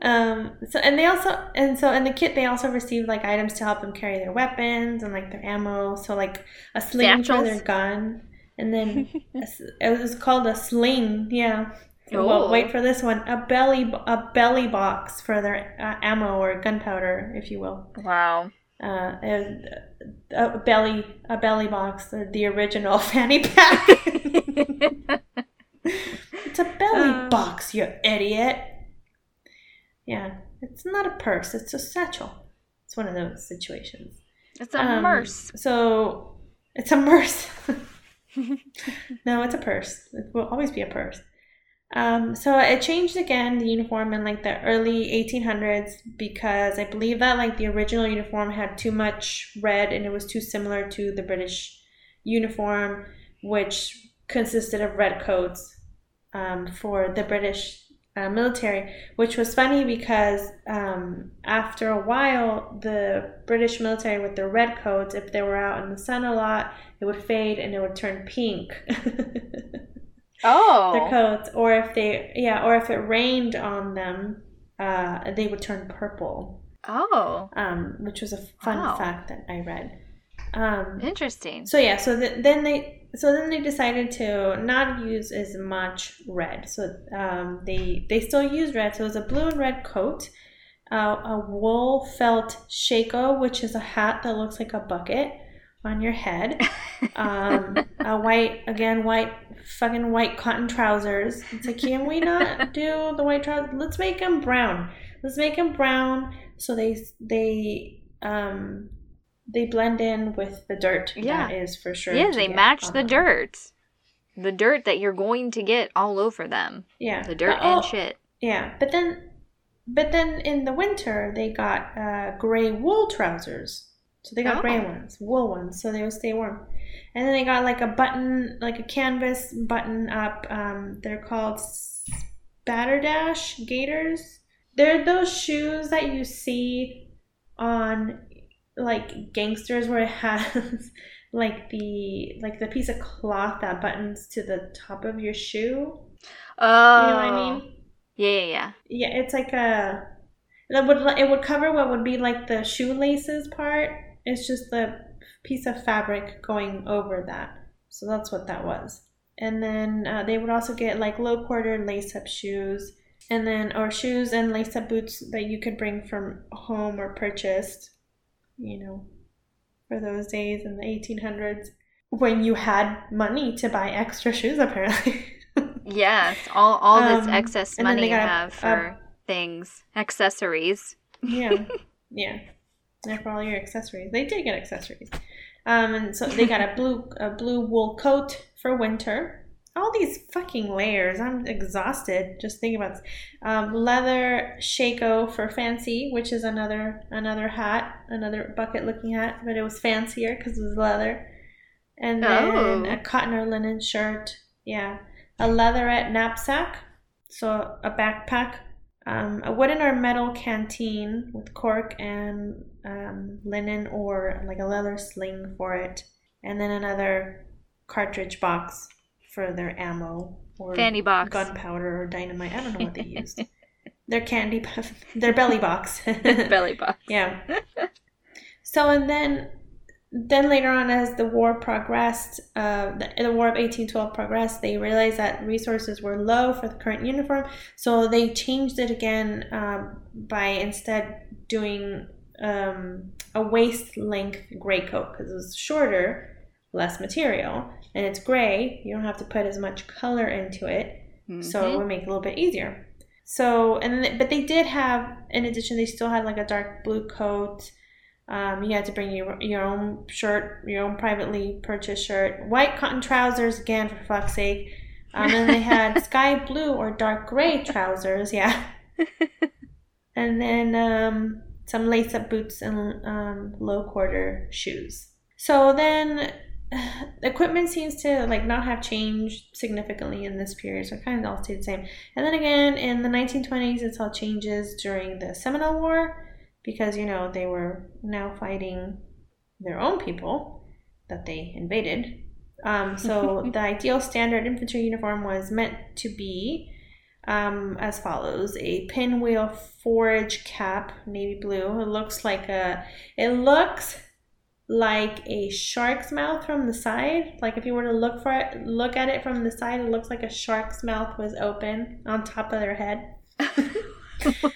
um. So and they also and so in the kit they also received like items to help them carry their weapons and like their ammo. So like a sling for their gun, and then it was called a sling. Yeah. Well,
Oh.
wait for this one. A belly a belly box for their uh, ammo or gunpowder, if you will.
Wow.
Uh, a, a belly a belly box, the, original fanny pack. It's a belly
Uh.
box, you idiot. Yeah, it's not a purse, it's a satchel. It's one of those situations.
It's a
Um,
merce.
So, it's a merce. no, it's a purse. It will always be a purse. Um, so it changed again the uniform in like the early 1800s because I believe that like the original uniform had too much red and it was too similar to the British uniform, which consisted of red coats um, for the British uh, military, which was funny because um, after a while, the British military with their red coats, if they were out in the sun a lot, it would fade and it would turn pink.
Oh.
their coats, or if they, yeah, or if it rained on them, uh, they would turn purple.
Oh.
Um, which was a fun
Wow.
fact that I read. Um,
Interesting.
so yeah, so th- then they so then they decided to not use as much red. So um, they they still use red. So it was a blue and red coat, uh, a wool felt shako, which is a hat that looks like a bucket, on your head. Um, a white, again, white, fucking white cotton trousers. It's like, can we not do the white trousers? Let's make them brown. Let's make them brown so they they um they blend in with the dirt.
Yeah.
that is for sure.
Yeah, they match the
them.
dirt. The dirt that you're going to get all over them.
Yeah,
The dirt
But, oh,
and shit.
Yeah, but then, but then in the winter they got uh, gray wool trousers. So they got
Oh.
gray ones, wool ones, so they would stay warm. And then they got like a button, like a canvas button up. Um, they're called Spatterdash Gaiters. They're those shoes that you see on like gangsters where it has like the like the piece of cloth that buttons to the top of your shoe.
Oh.
You know what I mean?
Yeah, yeah, yeah.
Yeah, it's like a that would it would cover what would be like the shoelaces part. It's just the piece of fabric going over that. So that's what that was. And then uh, they would also get like low quarter lace up shoes, and then or shoes and lace up boots that you could bring from home or purchased. You know, for those days in the 1800s when you had money to buy extra shoes, apparently.
Yes, all all this
Um,
excess money
they
you have for things, accessories.
Yeah, yeah. Yeah, for all your accessories. They did get accessories. Um, and so they got a blue a blue wool coat for winter. All these fucking layers. I'm exhausted just thinking about this. Um, leather shako for fancy, which is another another hat, another bucket looking hat, but it was fancier because it was leather. And then
Oh.
a cotton or linen shirt. Yeah, a leatherette knapsack, so a backpack um, a wooden or metal canteen with cork and um, linen or like a leather sling for it, and then another cartridge box for their ammo or
Fanny box.
gunpowder or dynamite. I don't know what they used. their candy, their belly box.
Belly box.
yeah. So and then, then later on, as the war progressed, uh, the, the War of 1812 progressed, they realized that resources were low for the current uniform, so they changed it again um, by instead doing um, a waist length gray coat because it was shorter, less material, and it's gray. You don't have to put as much color into it so it
Mhm.
would make it a little bit easier. So and then, but they did have, in addition, they still had like a dark blue coat. Um, you had to bring your your own shirt, your own privately purchased shirt, white cotton trousers again for fuck's sake. Um, and they had sky blue or dark gray trousers, yeah. and then um, some lace up boots and um, low quarter shoes. So then equipment seems to like not have changed significantly in this period, so it kind of all stayed the same. And then again, in the 1920s, it's all changes during the Seminole War because you know they were now fighting their own people that they invaded. Um, so the ideal standard infantry uniform was meant to be um, as follows: a pinwheel forage cap, navy blue. It looks like a. It looks like a shark's mouth from the side. Like if you were to look for it, look at it from the side, it looks like a shark's mouth was open on top of their head.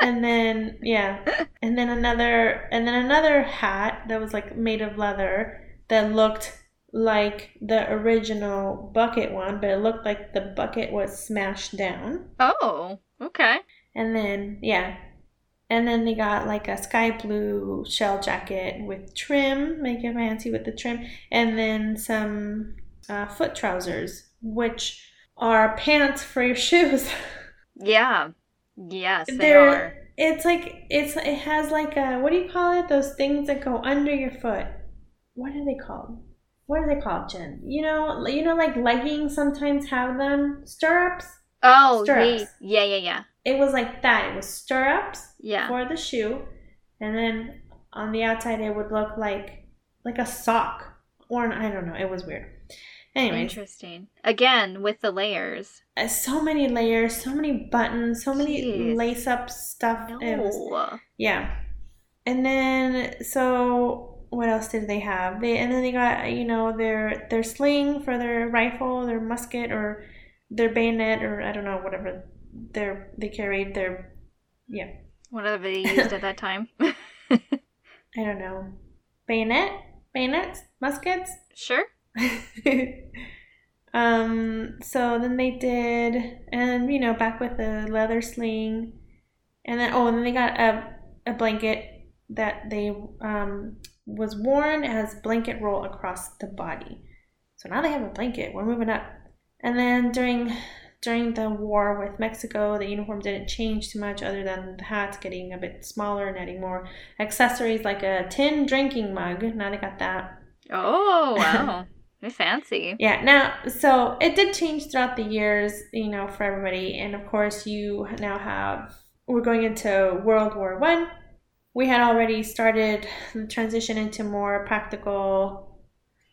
and then yeah, and then another and then another hat that was like made of leather that looked like the original bucket one, but it looked like the bucket was smashed down.
Oh, okay.
And then, yeah. And then they got like a sky blue shell jacket with trim, make it fancy with the trim, and then some uh, foot trousers, which are pants for your shoes.
Yeah. Yes, they
They're-
are.
It's like it's it has like a what do you call it? Those things that go under your foot. What are they called? What are they called, Jen? You know, you know, like leggings sometimes have them stirrups.
Oh,
Stirrups.
yeah, yeah, yeah.
It was like that. It was stirrups
Yeah.
for the shoe, and then on the outside it would look like like a sock or an, I don't know. It was weird. Anyways,
Interesting. Again, with the layers.
uh, so many layers, so many buttons, so many
Jeez.
lace up stuff. It was Yeah. And then so what else did they have? They and then they got you know their their sling for their rifle, their musket or their bayonet or I don't know whatever their they carried their yeah
Whatever they used at that time.
I don't know bayonet bayonets, muskets.
Sure.
um. So then they did, and you know, back with the leather sling, and then oh, and then they got a a blanket that they um was worn as blanket roll across the body. So now they have a blanket. We're moving up. And then during during the war with Mexico, the uniform didn't change too much other than the hats getting a bit smaller and adding more accessories like a tin drinking mug. Now they got that.
Oh, wow. Fancy.
Yeah, now, so it did change throughout the years, you know, for everybody. And of course, you now have, we're going into World War One. We had already started the transition into more practical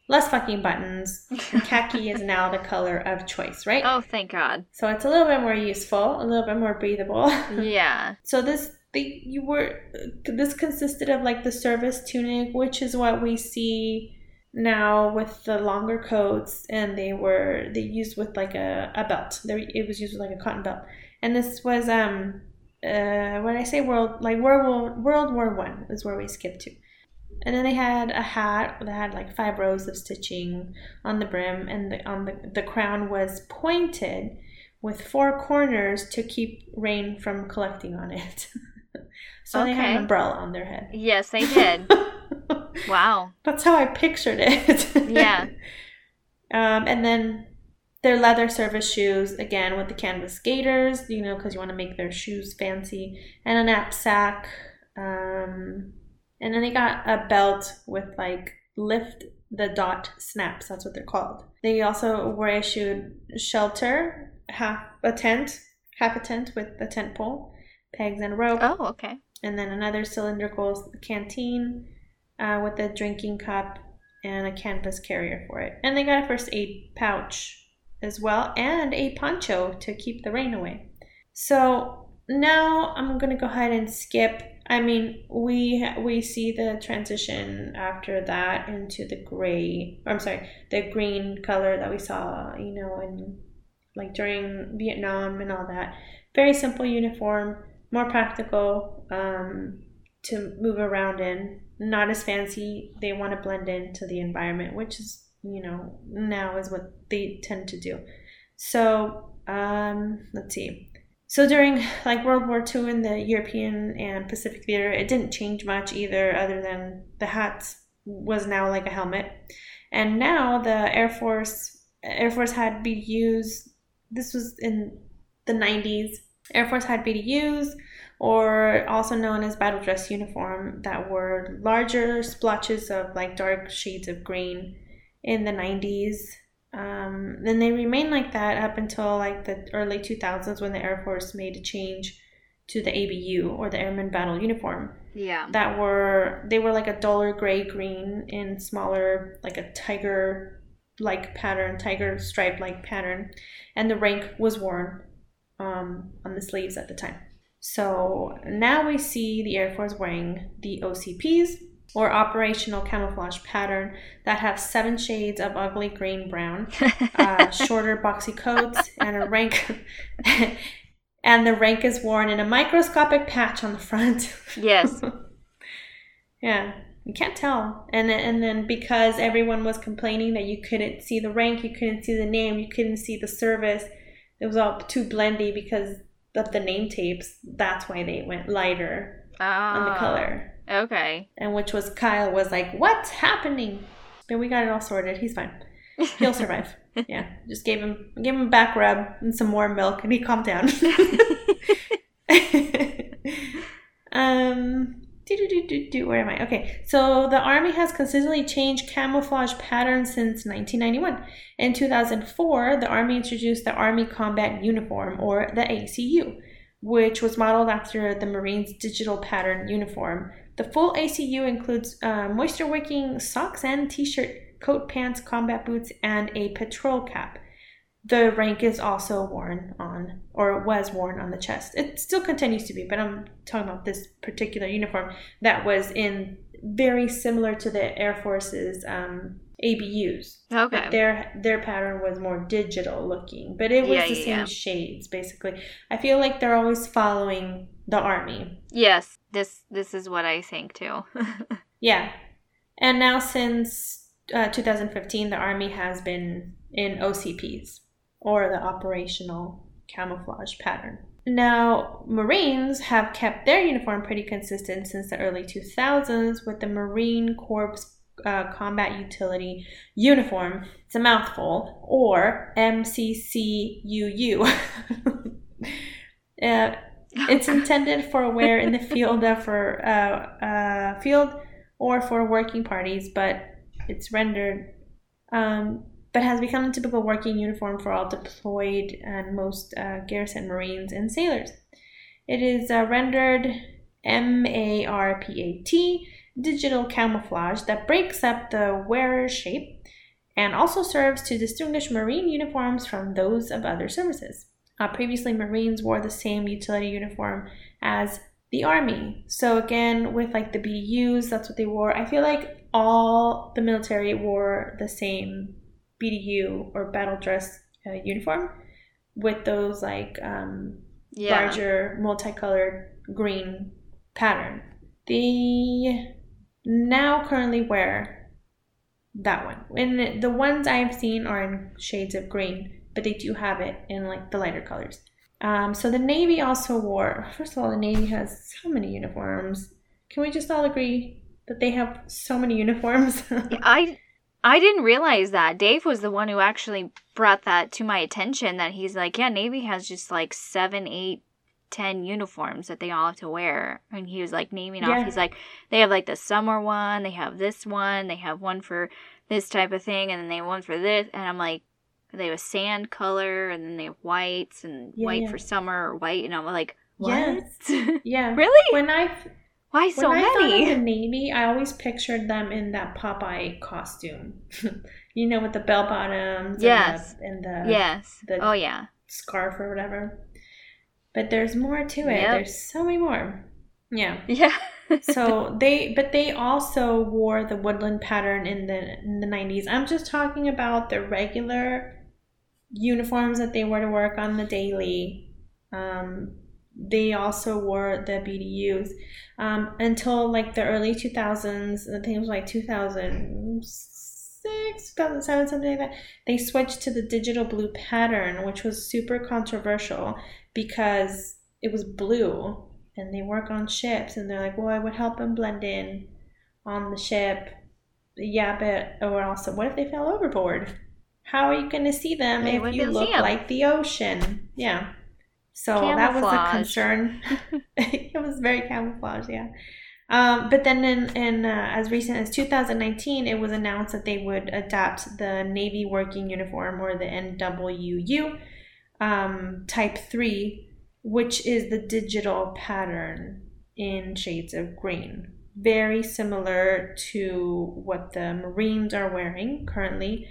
less fucking buttons. Khaki is now the color of choice, right?
Oh, thank God.
So it's a little bit more useful, a little bit more breathable.
Yeah.
so this they you were this consisted of like the service tunic, which is what we see now with the longer coats, and they were they used with like a, a belt. They, it was used with like a cotton belt, and this was um uh when I say world like World War World War One is where we skipped to. And then they had a hat that had like five rows of stitching on the brim, and the, on the, the crown was pointed with four corners to keep rain from collecting on it. so they had an umbrella on their head.
Yes, they did. wow.
That's how I pictured it.
Yeah.
Um, and then their leather service shoes, again with the canvas gaiters, you know, because you want to make their shoes fancy, and a knapsack. Um, and then they got a belt with like lift the dot snaps. That's what they're called. They also were issued shelter, half a tent, half a tent with a tent pole, pegs and rope
Oh, okay.
and then another cylindrical canteen uh, with a drinking cup and a canvas carrier for it. And they got a first aid pouch as well and a poncho to keep the rain away. So now I'm gonna go ahead and skip. I mean, we we see the transition after that into the gray. I'm sorry, the green color that we saw, you know, in like during Vietnam and all that. Very simple uniform, more practical um, to move around in. Not as fancy. They want to blend into the environment, which is you know now is what they tend to do. So um, let's see. So during like World War II in the European and Pacific theater, it didn't change much either, other than the hats was now like a helmet, and now the Air Force Air Force had BDUs. This was in the 90s. Air Force had BDUs, or also known as battle dress uniform, that were larger splotches of like dark shades of green in the 90s. Um, then they remained like that up until like the early 2000s when the Air Force made a change to the ABU or the Airman Battle Uniform.
Yeah.
that were they were like a duller gray green in smaller like a tiger like pattern tiger stripe like pattern. And the rank was worn um, on the sleeves at the time. So now we see the air force wearing the ocps or operational camouflage pattern that have seven shades of ugly green brown uh, shorter boxy coats and a rank and the rank is worn in a microscopic patch on the front
yes.
yeah, you can't tell. And then, and then because everyone was complaining that you couldn't see the rank, you couldn't see the name, you couldn't see the service, it was all too blendy because of the name tapes. That's why they went lighter on the
Ah,
color.
Okay.
And which was Kyle was like, "What's happening?" But we got it all sorted. He's fine. He'll survive. yeah, just gave him gave him a back rub and some more milk, and he calmed down. um, do, do, do, do, do, where am I? Okay, so the Army has consistently changed camouflage patterns since 1991. In 2004, the Army introduced the Army Combat Uniform, or the ACU, which was modeled after the Marines' digital pattern uniform. The full ACU includes uh, moisture wicking socks and t shirt, coat, pants, combat boots, and a patrol cap. The rank is also worn on, or was worn on the chest. It still continues to be, but I'm talking about this particular uniform that was in very similar to the Air Force's um, ABUs.
Okay.
But their their pattern was more digital looking, but it was
Yeah,
the
yeah,
same
yeah.
shades basically. I feel like they're always following the army.
Yes. This this is what I think too.
Yeah. And now, since uh, 2015, the Army has been in OCPs, or the Operational Camouflage Pattern. Now, Marines have kept their uniform pretty consistent since the early 2000s with the Marine Corps uh, Combat Utility Uniform. It's a mouthful, or MCCUU. uh, it's intended for wear in the field for uh, uh, field or for working parties, but it's rendered, um, but has become a typical working uniform for all deployed and most uh, garrison Marines and sailors. It is uh, rendered M A R P A T, digital camouflage that breaks up the wearer's shape and also serves to distinguish Marine uniforms from those of other services. Uh, previously, Marines wore the same utility uniform as the Army. So, again, with like the BDUs, that's what they wore. I feel like all the military wore the same BDU or battle dress uh, uniform with those like um, yeah. larger multicolored green pattern. They now currently wear that one. And the ones I've seen are in shades of green but they do have it in like the lighter colors. Um, so the Navy also wore, first of all, the Navy has so many uniforms. Can we just all agree that they have so many uniforms?
I I didn't realize that. Dave was the one who actually brought that to my attention that he's like, yeah, Navy has just like seven, eight, ten uniforms that they all have to wear. And he was like naming yeah. off. He's like, they have like the summer one, they have this one, they have one for this type of thing, and then they have one for this. And I'm like, they have a sand color and then they have whites and yeah, white yeah. for summer or white and I'm like, what?
Yes. Yeah.
really?
When I
why so
when
many?
I thought of the Navy, I always pictured them in that Popeye costume. you know, with the bell bottoms.
Yes.
And the, and
the yes. The oh yeah.
Scarf or whatever. But there's more to it. Yep. There's so many more. Yeah.
Yeah.
so they but they also wore the woodland pattern in the in the 90s. I'm just talking about the regular uniforms that they wore to work on the daily. Um, they also wore the BDUs um, until like the early 2000s. I think it was like 2006, 2007, something like that. They switched to the digital blue pattern, which was super controversial because it was blue and they work on ships and they're like, well, it would help them blend in on the ship. Yeah, but or also, what if they fell overboard? How are you going to see them if you look like the ocean? Yeah. So that was a concern. it was very camouflage, yeah. Um, but then in, in uh, as recent as 2019, it was announced that they would adopt the Navy working uniform or the NWU um, Type 3, which is the digital pattern in shades of green. Very similar to what the Marines are wearing currently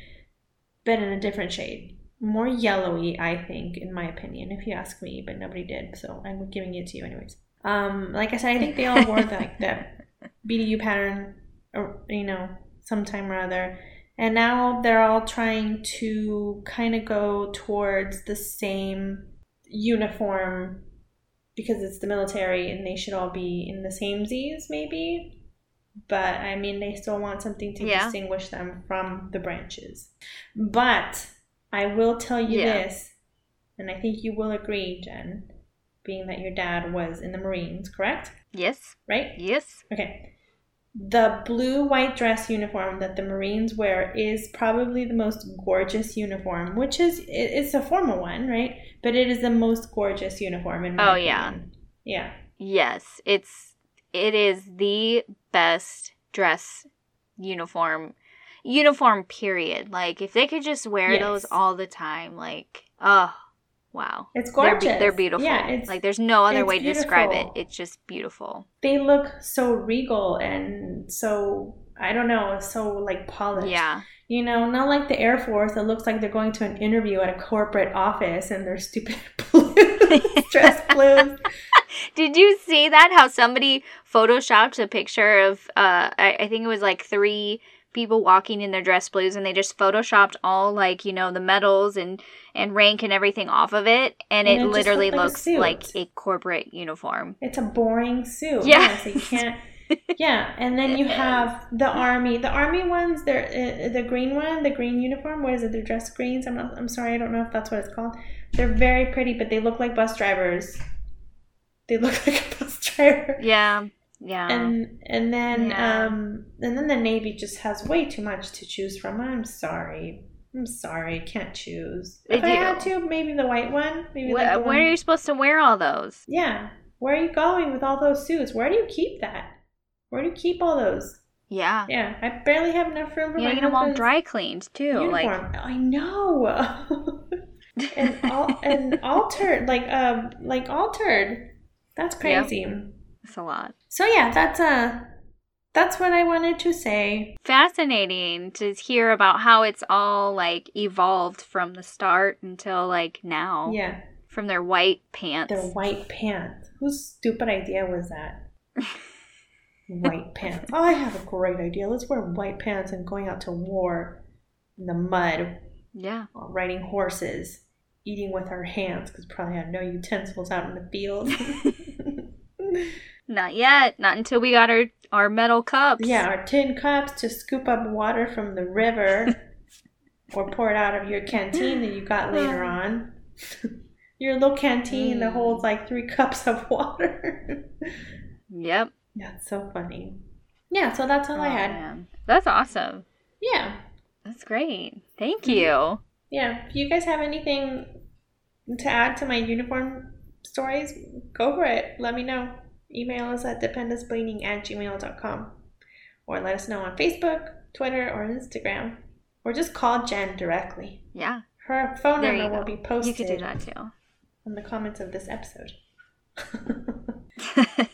but in a different shade. More yellowy, I think, in my opinion, if you ask me, but nobody did, so I'm giving it to you anyways. Um, like I said, I think they all wore the, like the BDU pattern, or you know, sometime or other, and now they're all trying to kind of go towards the same uniform because it's the military and they should all be in the same Z's, maybe but I mean, they still want something to yeah. distinguish them from the branches. But I will tell you yeah. this, and I think you will agree, Jen, being that your dad was in the Marines, correct?
Yes.
Right?
Yes.
Okay. The blue white dress uniform that the Marines wear is probably the most gorgeous uniform, which is it's a formal one, right? But it is the most gorgeous uniform in my Oh opinion. yeah. Yeah.
Yes, it's it is the best dress uniform uniform period. Like if they could just wear yes. those all the time like oh wow.
It's gorgeous
they're, they're beautiful. yeah, like there's no other way beautiful. to describe it. it's just beautiful.
They look so regal and so i don't know so like polished.
Yeah.
You know, not like the Air Force that looks like they're going to an interview at a corporate office and they're stupid blues, dress blues.
Did you see that? How somebody photoshopped a picture of, uh, I, I think it was like three people walking in their dress blues and they just photoshopped all like you know the medals and and rank and everything off of it and, and it, it literally like looks like a corporate uniform
it's a boring suit yeah so you can't yeah, and then you have the army. The army ones, they're uh, the green one, the green uniform. What is it? They're dressed greens. I'm not. I'm sorry, I don't know if that's what it's called. They're very pretty, but they look like bus drivers. They look like a bus driver.
Yeah. Yeah.
And and then
Yeah.
um and then the navy just has way too much to choose from. I'm sorry. I'm sorry, can't choose.
They
if I had
do.
to, maybe the white one. Maybe
Wh-
like the
where
one-
are you supposed to wear all those?
Yeah. Where are you going with all those suits? Where do you keep that? Where do you keep all those?
Yeah.
Yeah, I barely have enough room for
You
my
them all
husband's
dry cleaned too.
uniform.
Like
I know. and al- and altered, like um, like altered. That's
Yep.
crazy.
it's a lot.
So yeah, that's uh that's what I wanted to say.
Fascinating to hear about how it's all like evolved from the start until like now.
Yeah,
From their white pants.
their white pants. Whose stupid idea was that? white pants. Oh, I have a great idea. Let's wear white pants and going out to war in the mud,
yeah.
riding horses, eating with our hands because probably had no utensils out in the field.
Not yet. Not until we got our our metal cups.
yeah, our tin cups to scoop up water from the river or pour it out of your canteen that you got later on. your little canteen that
Mm.
holds like three cups of water.
Yep.
That's so funny. Yeah, so that's all I
Oh,
had.
man. That's awesome.
Yeah.
That's great. Thank
Mm-hmm.
you.
Yeah. If you guys have anything to add to my uniform stories, go for it. Let me know. Email us at dependusbleaning at gmail.com or let us know on Facebook, Twitter, or Instagram. Or just call Jen directly.
Yeah.
Her phone
There
number will be posted
You could do that too.
in the comments of this episode.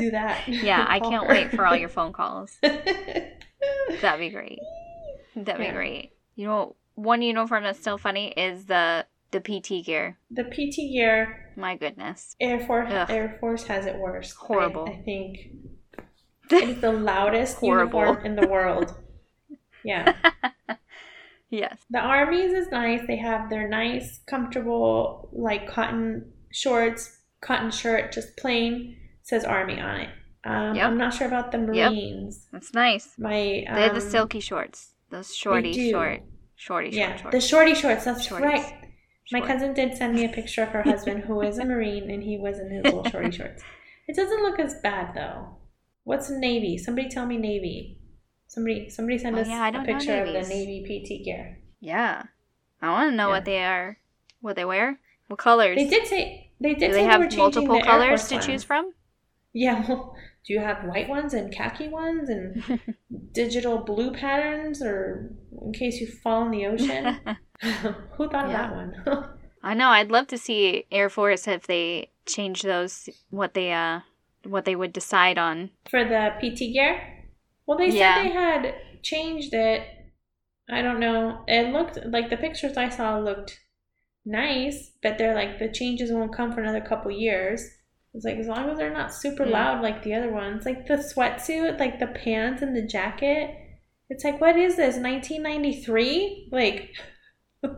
do that.
yeah, I can't
her.
wait for all your phone calls. That'd be great. That'd
Yeah.
be great. You know, one uniform that's still funny is the the PT gear.
the PT gear
My goodness.
Air Force
Ugh.
Air Force has it worse. I-
Horrible.
I, think it's the loudest
Horrible.
uniform in the world. Yeah.
yes.
The armies is nice. They have their nice, comfortable, like cotton shorts, cotton shirt, just plain says army on it. Um,
Yep.
I'm not sure about the
Yep.
Marines.
That's nice.
My um,
They have the silky shorts. Those shorty short. Shorty
yeah,
short
the shorty shorts. That's
Shorties.
right. My cousin did send me a picture of her husband, who is a Marine, and he was in his little shorty shorts. It doesn't look as bad though. What's Navy? Somebody tell me Navy. Somebody, somebody send
Oh,
us
yeah,
a picture of the. Navy PT gear.
Yeah. I want to know
Yeah.
what they are. What they wear? What colors?
They did say they did
Do they have
were changing
multiple colors to choose from?
Yeah. Well, do you have white ones and khaki ones and digital blue patterns, or in case you fall in the ocean? Who thought
Yeah.
of that one?
I know. I'd love to see Air Force if they change those. What they uh, what they would decide on.
For the PT gear? Well, they
Yeah.
said they had changed it. I don't know. It looked like the pictures I saw looked nice, but they're like the changes won't come for another couple years. It's like as long as they're not super
Hmm.
loud like the other ones, like the sweatsuit, like the pants and the jacket. It's like, what is this? 1993? Like,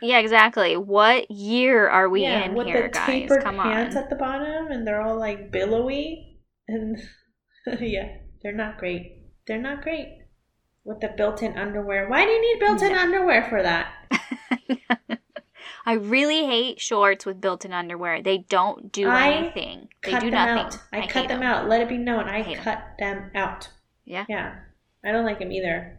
Yeah, exactly. What year are we
yeah,
in
with
here,
the
guys?
tapered
Come
pants
on.
at the bottom, and they're all like billowy, and yeah, they're not great. They're not great with the built-in underwear. Why do you need built-in
No.
underwear for that?
I really hate shorts with built-in underwear. They don't do
I
anything. They
cut
do
them
nothing.
out. I, cut
hate
them out. Let it be known, I,
'em.
cut them out.
Yeah.
Yeah, I don't like them either.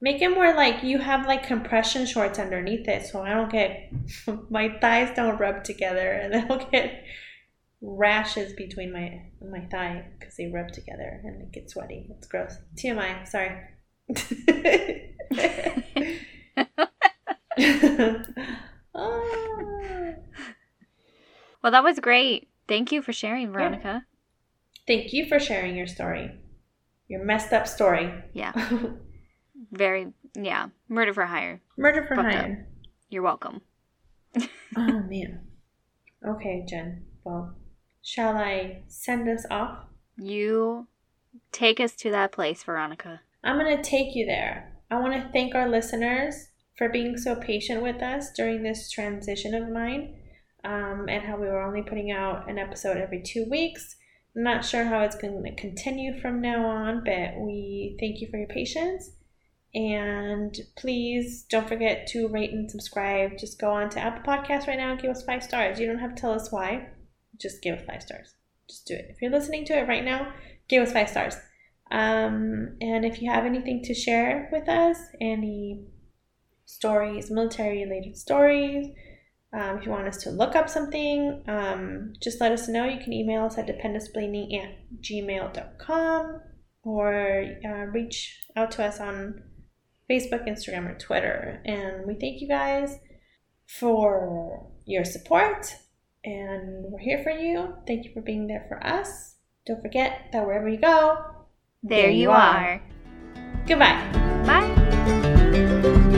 Make them where like you have like compression shorts underneath it, so I don't get my thighs don't rub together, and I don't get rashes between my my thigh because they rub together and it gets sweaty. It's gross. TMI. Sorry.
Well, that was great. Thank you for sharing, Veronica.
Thank you for sharing your story. Your messed up story.
Yeah. Very, yeah. Murder for hire.
Murder for
Fucked up.
hire.
You're welcome.
Oh man. Okay, Jen. Well, shall I send us off?
You take us to that place, Veronica.
I'm going to take you there. I want to thank our listeners for being so patient with us during this transition of mine um, and how we were only putting out an episode every two weeks. I'm not sure how it's going to continue from now on, but we thank you for your patience. And please don't forget to rate and subscribe. Just go on to Apple Podcasts right now and give us five stars. You don't have to tell us why. Just give us five stars. Just do it. If you're listening to it right now, give us five stars. Um, and if you have anything to share with us, any stories, military related stories, um, if you want us to look up something, um, just let us know. You can email us at dependenceplaining at gmail.com or uh, reach out to us on Facebook, Instagram, or Twitter. And we thank you guys for your support. And we're here for you. Thank you for being there for us. Don't forget that wherever you go,
there, there you are. are.
Goodbye.
Bye.